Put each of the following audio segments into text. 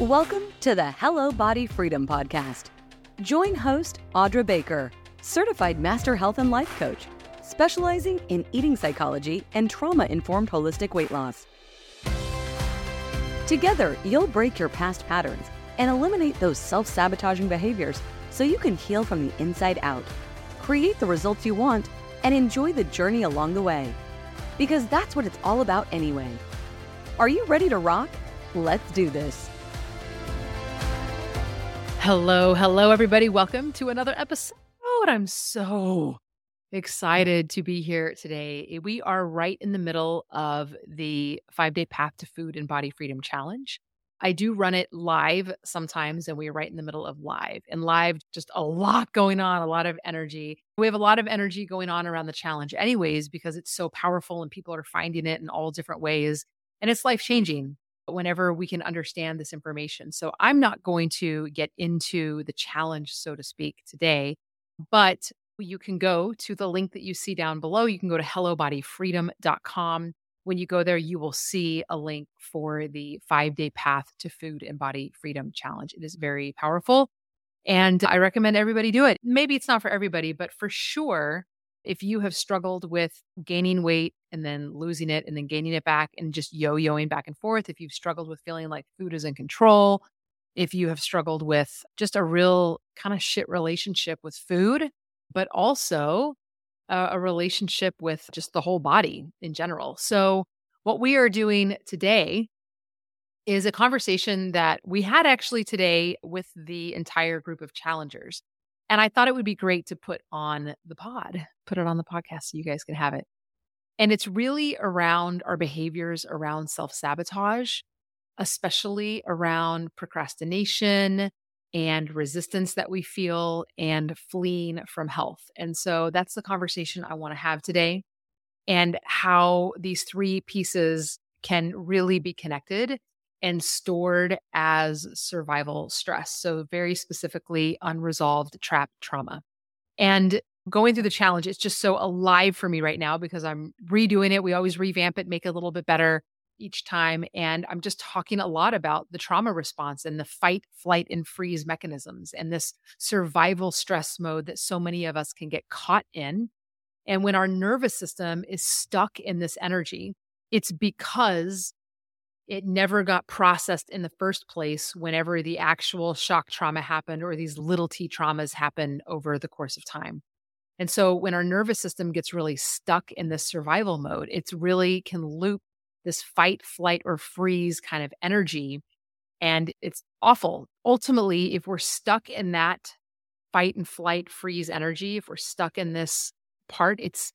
Welcome to the Hello Body Freedom Podcast. Join host Audra Baker, certified master health and life coach, specializing in eating psychology and trauma informed holistic weight loss. Together, you'll break your past patterns and eliminate those self sabotaging behaviors so you can heal from the inside out, create the results you want, and enjoy the journey along the way. Because that's what it's all about anyway. Are you ready to rock? Let's do this. Hello, hello, everybody. Welcome to another episode. I'm so excited to be here today. We are right in the middle of the five day path to food and body freedom challenge. I do run it live sometimes, and we are right in the middle of live. And live, just a lot going on, a lot of energy. We have a lot of energy going on around the challenge, anyways, because it's so powerful and people are finding it in all different ways. And it's life changing whenever we can understand this information. So I'm not going to get into the challenge, so to speak, today, but you can go to the link that you see down below. You can go to hellobodyfreedom.com. When you go there, you will see a link for the five day path to food and body freedom challenge. It is very powerful. And I recommend everybody do it. Maybe it's not for everybody, but for sure, if you have struggled with gaining weight and then losing it and then gaining it back and just yo yoing back and forth, if you've struggled with feeling like food is in control, if you have struggled with just a real kind of shit relationship with food, but also a, a relationship with just the whole body in general. So, what we are doing today is a conversation that we had actually today with the entire group of challengers. And I thought it would be great to put on the pod, put it on the podcast so you guys can have it. And it's really around our behaviors around self sabotage, especially around procrastination and resistance that we feel and fleeing from health. And so that's the conversation I want to have today and how these three pieces can really be connected and stored as survival stress. So, very specifically, unresolved trapped trauma. And going through the challenge, it's just so alive for me right now because I'm redoing it. We always revamp it, make it a little bit better each time. And I'm just talking a lot about the trauma response and the fight, flight, and freeze mechanisms and this survival stress mode that so many of us can get caught in. And when our nervous system is stuck in this energy, it's because it never got processed in the first place whenever the actual shock trauma happened or these little t traumas happen over the course of time. And so when our nervous system gets really stuck in this survival mode, it's really can loop this fight, flight, or freeze kind of energy. And it's awful. Ultimately, if we're stuck in that fight and flight, freeze energy, if we're stuck in this part, it's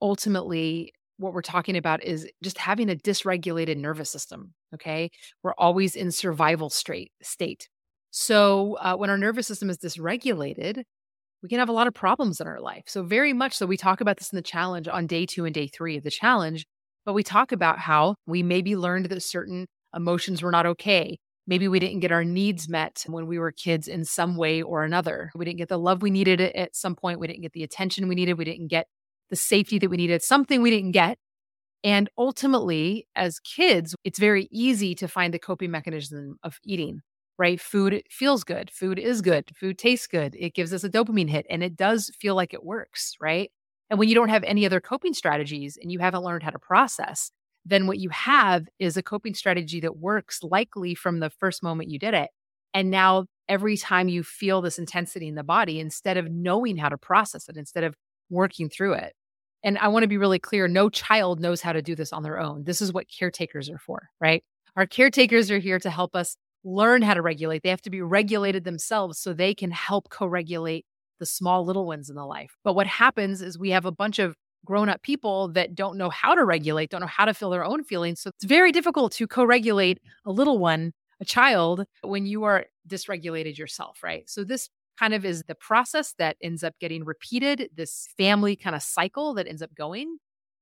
ultimately what we're talking about is just having a dysregulated nervous system. Okay. We're always in survival state. state. So uh, when our nervous system is dysregulated, we can have a lot of problems in our life. So, very much so, we talk about this in the challenge on day two and day three of the challenge, but we talk about how we maybe learned that certain emotions were not okay. Maybe we didn't get our needs met when we were kids in some way or another. We didn't get the love we needed at some point. We didn't get the attention we needed. We didn't get the safety that we needed, something we didn't get. And ultimately, as kids, it's very easy to find the coping mechanism of eating, right? Food feels good. Food is good. Food tastes good. It gives us a dopamine hit and it does feel like it works, right? And when you don't have any other coping strategies and you haven't learned how to process, then what you have is a coping strategy that works likely from the first moment you did it. And now every time you feel this intensity in the body, instead of knowing how to process it, instead of working through it, and I want to be really clear no child knows how to do this on their own. This is what caretakers are for, right? Our caretakers are here to help us learn how to regulate. They have to be regulated themselves so they can help co regulate the small little ones in the life. But what happens is we have a bunch of grown up people that don't know how to regulate, don't know how to feel their own feelings. So it's very difficult to co regulate a little one, a child, when you are dysregulated yourself, right? So this kind of is the process that ends up getting repeated, this family kind of cycle that ends up going.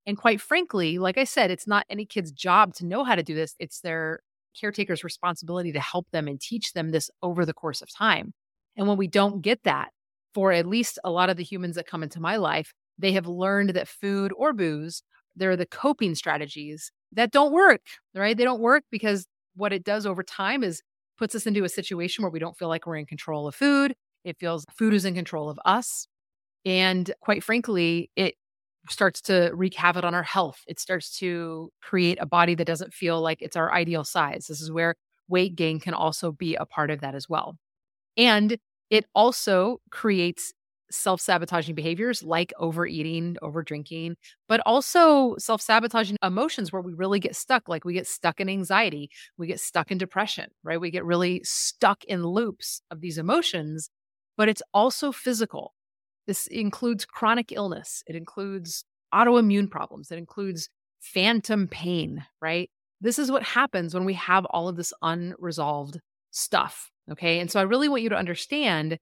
And quite frankly, like I said, it's not any kid's job to know how to do this. It's their caretaker's responsibility to help them and teach them this over the course of time. And when we don't get that, for at least a lot of the humans that come into my life, they have learned that food or booze, they're the coping strategies that don't work, right? They don't work because what it does over time is puts us into a situation where we don't feel like we're in control of food. It feels food is in control of us. And quite frankly, it starts to wreak havoc on our health. It starts to create a body that doesn't feel like it's our ideal size. This is where weight gain can also be a part of that as well. And it also creates self sabotaging behaviors like overeating, over drinking, but also self sabotaging emotions where we really get stuck. Like we get stuck in anxiety, we get stuck in depression, right? We get really stuck in loops of these emotions, but it's also physical. This includes chronic illness, it includes autoimmune problems, it includes phantom pain, right? This is what happens when we have all of this unresolved stuff. Okay. And so I really want you to understand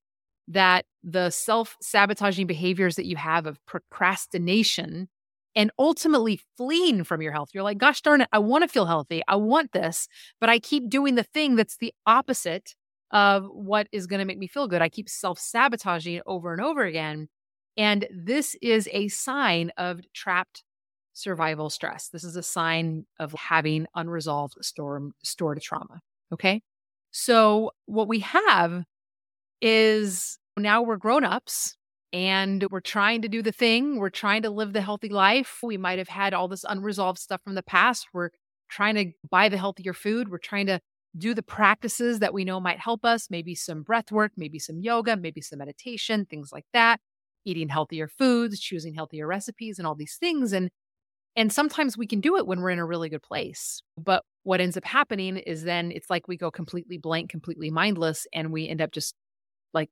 that the self sabotaging behaviors that you have of procrastination and ultimately fleeing from your health. You're like, gosh darn it, I want to feel healthy. I want this, but I keep doing the thing that's the opposite of what is going to make me feel good. I keep self sabotaging over and over again. And this is a sign of trapped survival stress. This is a sign of having unresolved storm, stored trauma. Okay. So, what we have is now we're grown ups and we're trying to do the thing. We're trying to live the healthy life. We might have had all this unresolved stuff from the past. We're trying to buy the healthier food. We're trying to do the practices that we know might help us, maybe some breath work, maybe some yoga, maybe some meditation, things like that, eating healthier foods, choosing healthier recipes and all these things and and sometimes we can do it when we're in a really good place. But what ends up happening is then it's like we go completely blank, completely mindless and we end up just like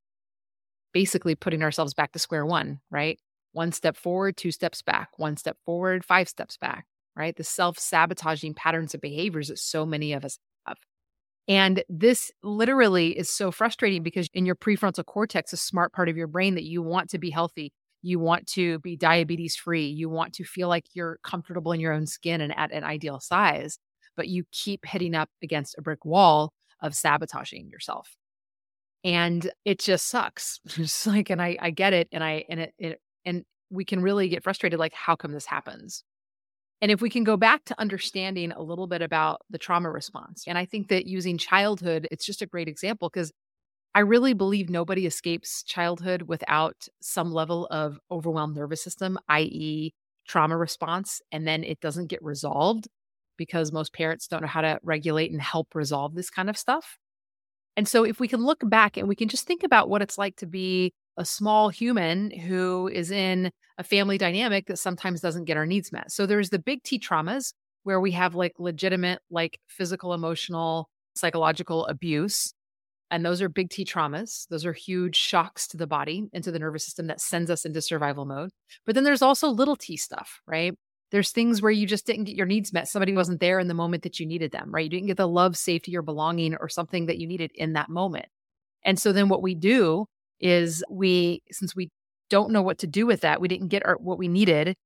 basically putting ourselves back to square one, right? One step forward, two steps back, one step forward, five steps back, right? The self sabotaging patterns of behaviors that so many of us. And this literally is so frustrating because in your prefrontal cortex, a smart part of your brain that you want to be healthy, you want to be diabetes free, you want to feel like you're comfortable in your own skin and at an ideal size, but you keep hitting up against a brick wall of sabotaging yourself and it just sucks. Just like, and I I get it, and I and it, it and we can really get frustrated. Like, how come this happens? And if we can go back to understanding a little bit about the trauma response, and I think that using childhood, it's just a great example because I really believe nobody escapes childhood without some level of overwhelmed nervous system, i.e., trauma response, and then it doesn't get resolved because most parents don't know how to regulate and help resolve this kind of stuff. And so, if we can look back and we can just think about what it's like to be a small human who is in a family dynamic that sometimes doesn't get our needs met. So, there's the big T traumas where we have like legitimate, like physical, emotional, psychological abuse. And those are big T traumas. Those are huge shocks to the body and to the nervous system that sends us into survival mode. But then there's also little t stuff, right? There's things where you just didn't get your needs met. Somebody wasn't there in the moment that you needed them, right? You didn't get the love, safety, or belonging or something that you needed in that moment. And so then what we do is we, since we don't know what to do with that, we didn't get our, what we needed.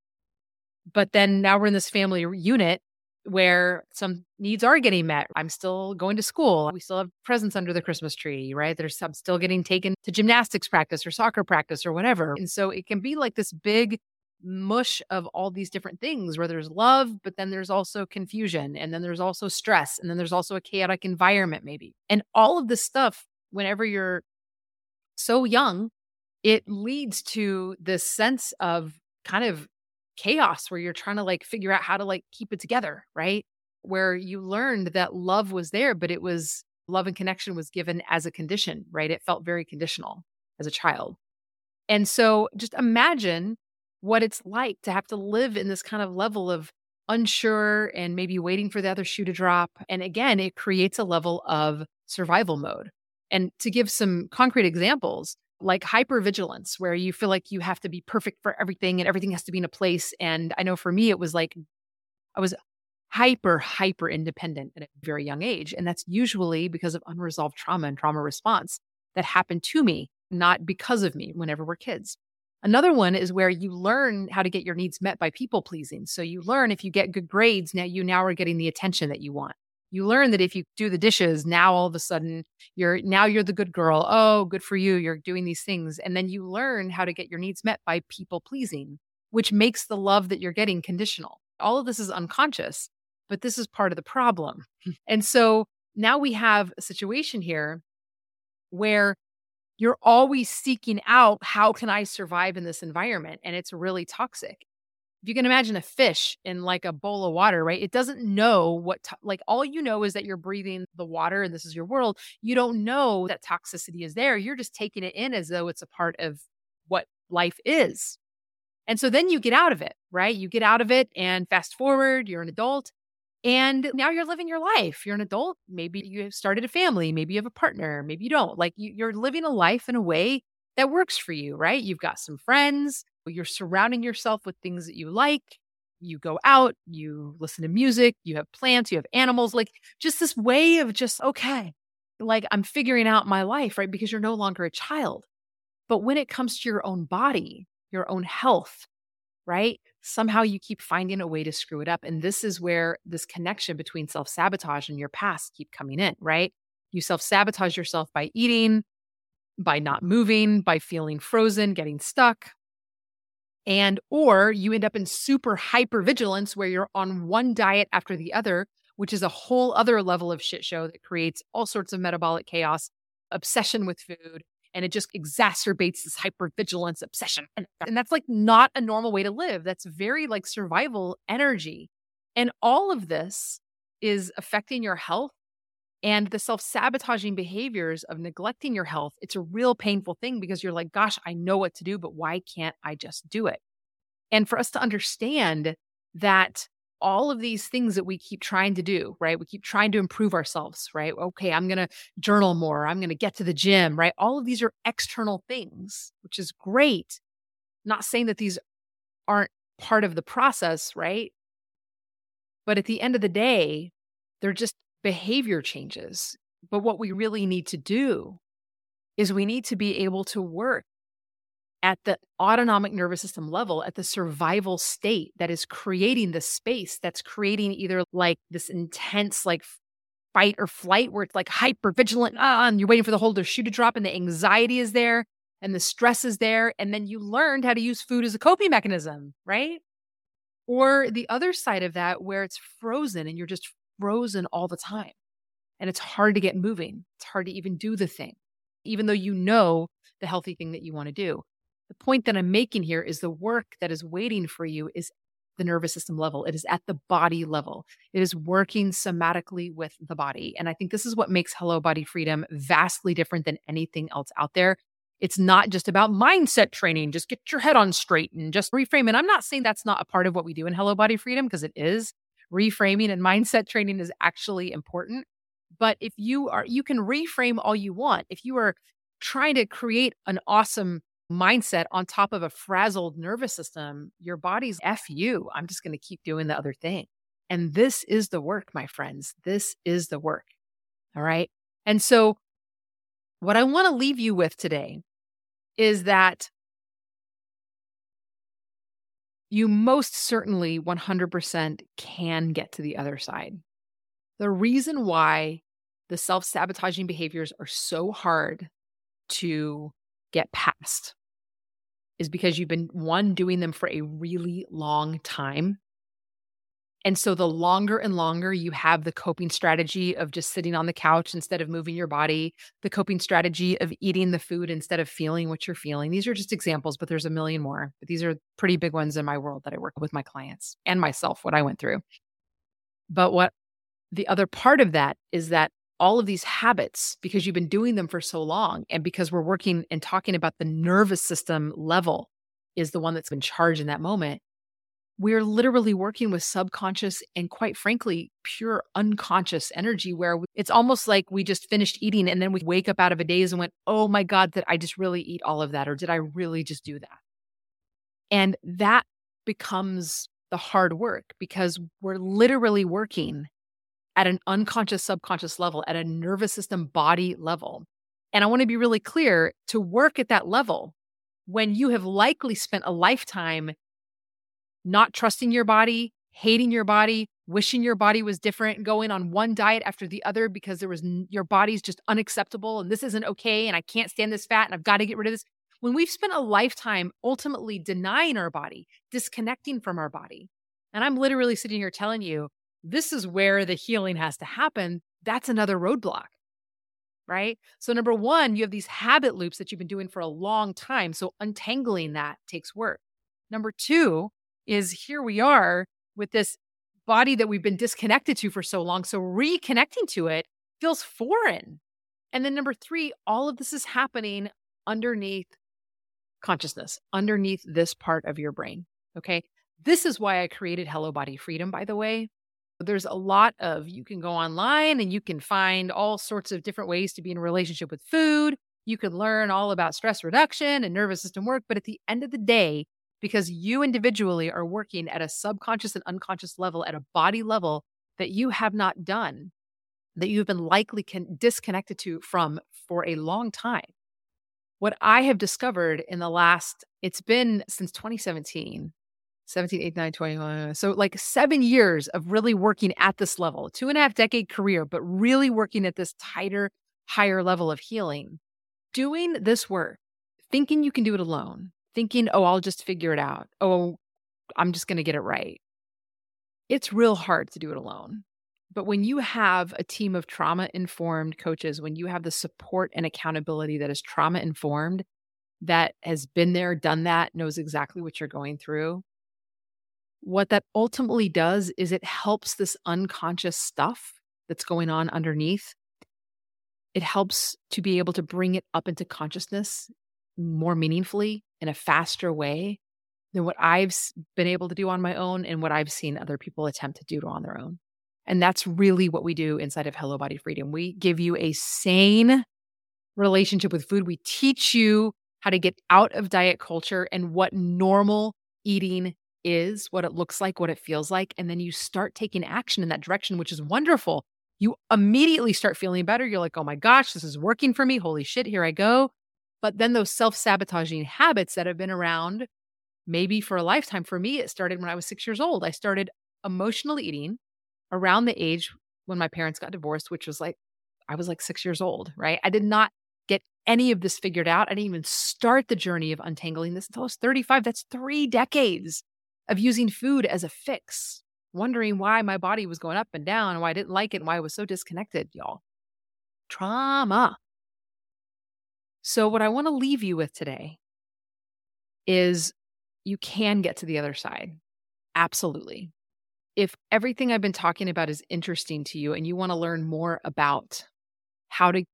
But then now we're in this family unit where some needs are getting met. I'm still going to school. We still have presents under the Christmas tree, right? There's some still getting taken to gymnastics practice or soccer practice or whatever. And so it can be like this big mush of all these different things where there's love, but then there's also confusion, and then there's also stress, and then there's also a chaotic environment, maybe. And all of this stuff, whenever you're so young, it leads to this sense of kind of chaos where you're trying to like figure out how to like keep it together, right? Where you learned that love was there, but it was love and connection was given as a condition, right? It felt very conditional as a child. And so just imagine what it's like to have to live in this kind of level of unsure and maybe waiting for the other shoe to drop. And again, it creates a level of survival mode. And to give some concrete examples, like hypervigilance, where you feel like you have to be perfect for everything and everything has to be in a place. And I know for me, it was like I was hyper, hyper independent at a very young age. And that's usually because of unresolved trauma and trauma response that happened to me, not because of me whenever we're kids. Another one is where you learn how to get your needs met by people pleasing. So you learn if you get good grades, now you now are getting the attention that you want. You learn that if you do the dishes, now all of a sudden you're now you're the good girl. Oh, good for you. You're doing these things. And then you learn how to get your needs met by people pleasing, which makes the love that you're getting conditional. All of this is unconscious, but this is part of the problem. and so now we have a situation here where you're always seeking out how can I survive in this environment? And it's really toxic. If you can imagine a fish in like a bowl of water, right? It doesn't know what, to- like, all you know is that you're breathing the water and this is your world. You don't know that toxicity is there. You're just taking it in as though it's a part of what life is. And so then you get out of it, right? You get out of it and fast forward, you're an adult and now you're living your life. You're an adult. Maybe you have started a family. Maybe you have a partner. Maybe you don't. Like you, you're living a life in a way that works for you, right? You've got some friends. You're surrounding yourself with things that you like. You go out, you listen to music, you have plants, you have animals, like just this way of just, okay, like I'm figuring out my life, right? Because you're no longer a child. But when it comes to your own body, your own health, right? somehow you keep finding a way to screw it up. And this is where this connection between self sabotage and your past keep coming in, right? You self sabotage yourself by eating, by not moving, by feeling frozen, getting stuck. And, or you end up in super hyper vigilance where you're on one diet after the other, which is a whole other level of shit show that creates all sorts of metabolic chaos, obsession with food, and it just exacerbates this hypervigilance obsession. And, and that's like not a normal way to live. That's very like survival energy. And all of this is affecting your health and the self sabotaging behaviors of neglecting your health. It's a real painful thing because you're like, gosh, I know what to do, but why can't I just do it? And for us to understand that all of these things that we keep trying to do, right? We keep trying to improve ourselves, right? Okay, I'm going to journal more. I'm going to get to the gym, right? All of these are external things, which is great. Not saying that these aren't part of the process, right? But at the end of the day, they're just behavior changes. But what we really need to do is we need to be able to work at the autonomic nervous system level, at the survival state that is creating the space that's creating either like this intense, like fight or flight where it's like hyper vigilant, ah, and you're waiting for the whole shoe to drop, and the anxiety is there and the stress is there. And then you learned how to use food as a coping mechanism, right? Or the other side of that where it's frozen and you're just frozen all the time. And it's hard to get moving. It's hard to even do the thing, even though you know the healthy thing that you want to do. The point that I'm making here is the work that is waiting for you is the nervous system level. It is at the body level. It is working somatically with the body. And I think this is what makes Hello Body Freedom vastly different than anything else out there. It's not just about mindset training, just get your head on straight and just reframe. And I'm not saying that's not a part of what we do in Hello Body Freedom because it is. Reframing and mindset training is actually important. But if you are, you can reframe all you want. If you are trying to create an awesome mindset on top of a frazzled nervous system, your body's F you. I'm just going to keep doing the other thing. And this is the work, my friends. This is the work. All right. And so, what I want to leave you with today is that you most certainly 100% can get to the other side. The reason why the self sabotaging behaviors are so hard to get past is because you've been one doing them for a really long time. And so the longer and longer you have the coping strategy of just sitting on the couch instead of moving your body, the coping strategy of eating the food instead of feeling what you're feeling. These are just examples, but there's a million more. But these are pretty big ones in my world that I work with my clients and myself, what I went through. But what the other part of that is that all of these habits because you've been doing them for so long and because we're working and talking about the nervous system level is the one that's been charged in that moment we're literally working with subconscious and quite frankly pure unconscious energy where it's almost like we just finished eating and then we wake up out of a daze and went oh my god did i just really eat all of that or did i really just do that and that becomes the hard work because we're literally working at an unconscious, subconscious level, at a nervous system body level. And I want to be really clear to work at that level when you have likely spent a lifetime not trusting your body, hating your body, wishing your body was different, going on one diet after the other because there was your body's just unacceptable and this isn't okay and I can't stand this fat and I've got to get rid of this. When we've spent a lifetime ultimately denying our body, disconnecting from our body. And I'm literally sitting here telling you, this is where the healing has to happen that's another roadblock. Right. So, number one, you have these habit loops that you've been doing for a long time. So, untangling that takes work. Number two is here we are with this body that we've been disconnected to for so long. So, reconnecting to it feels foreign. And then number three, all of this is happening underneath consciousness, underneath this part of your brain. Okay. This is why I created Hello Body Freedom, by the way. There's a lot of, you can go online and you can find all sorts of different ways to be in a relationship with food. You can learn all about stress reduction and nervous system work. But at the end of the day, because you individually are working at a subconscious and unconscious level, at a body level that you have not done, that you've been likely con- disconnected to from for a long time. What I have discovered in the last, it's been since 2017, 17, 18, 19, 20, uh, so like seven years of really working at this level, two and a half decade career, but really working at this tighter, higher level of healing. Doing this work, thinking you can do it alone, thinking, oh, I'll just figure it out. Oh, I'm just going to get it right. It's real hard to do it alone. But when you have a team of trauma informed coaches, when you have the support and accountability that is trauma informed, that has been there, done that, knows exactly what you're going through, what that ultimately does is it helps this unconscious stuff that's going on underneath. It helps to be able to bring it up into consciousness more meaningfully in a faster way than what I've been able to do on my own and what I've seen other people attempt to do on their own. And that's really what we do inside of Hello Body Freedom. We give you a sane relationship with food. We teach you how to get out of diet culture and what normal eating is, what it looks like, what it feels like. And then you start taking action in that direction, which is wonderful. You immediately start feeling better. You're like, oh my gosh, this is working for me. Holy shit, here I go. But then those self sabotaging habits that have been around maybe for a lifetime, for me, it started when I was six years old. I started emotional eating around the age when my parents got divorced, which was like, I was like six years old, right? I did not get any of this figured out. I didn't even start the journey of untangling this until I was 35. That's three decades of using food as a fix, wondering why my body was going up and down, and why I didn't like it, and why I was so disconnected, y'all. Trauma. So, what I want to leave you with today is you can get to the other side. Absolutely if everything I've been talking about is interesting to you and you want to learn more about how to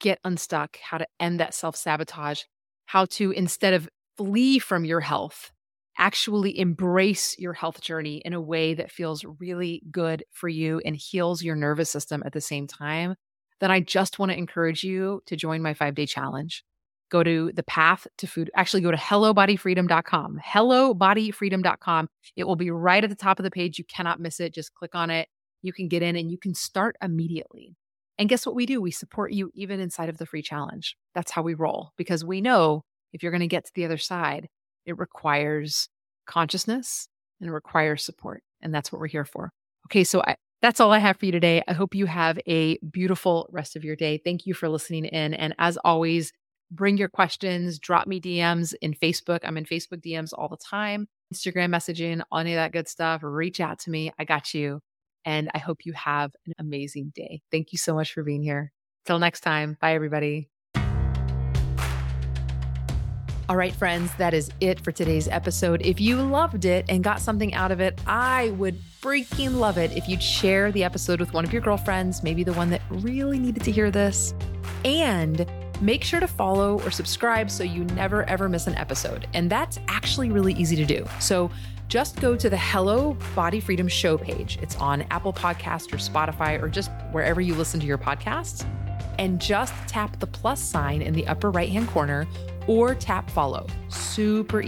get unstuck, how to end that self sabotage, how to, instead of flee from your health, actually embrace your health journey in a way that feels really good for you and heals your nervous system at the same time, then I just want to encourage you to join my five day challenge go to the path to food. Actually, go to hellobodyfreedom.com. Hellobodyfreedom.com. It will be right at the top of the page. You cannot miss it. Just click on it. You can get in and you can start immediately. And guess what we do? We support you even inside of the free challenge. That's how we roll because we know if you're going to get to the other side, it requires consciousness and it requires support. And that's what we're here for. Okay, so I, that's all I have for you today. I hope you have a beautiful rest of your day. Thank you for listening in. And as always, bring your questions, drop me DMs in Facebook. I'm in Facebook DMs all the time, Instagram messaging, all any of that good stuff. Reach out to me. I got you. And I hope you have an amazing day. Thank you so much for being here. Till next time. Bye, everybody. All right, friends, that is it for today's episode. If you loved it and got something out of it, I would freaking love it if you'd share the episode with one of your girlfriends, maybe the one that really needed to hear this. And make sure to follow or subscribe so you never ever miss an episode. And that's actually really easy to do. So just go to the Hello Body Freedom show page. It's on Apple Podcast or Spotify or just wherever you listen to your podcasts. And just tap the plus sign in the upper right hand corner or tap follow. Super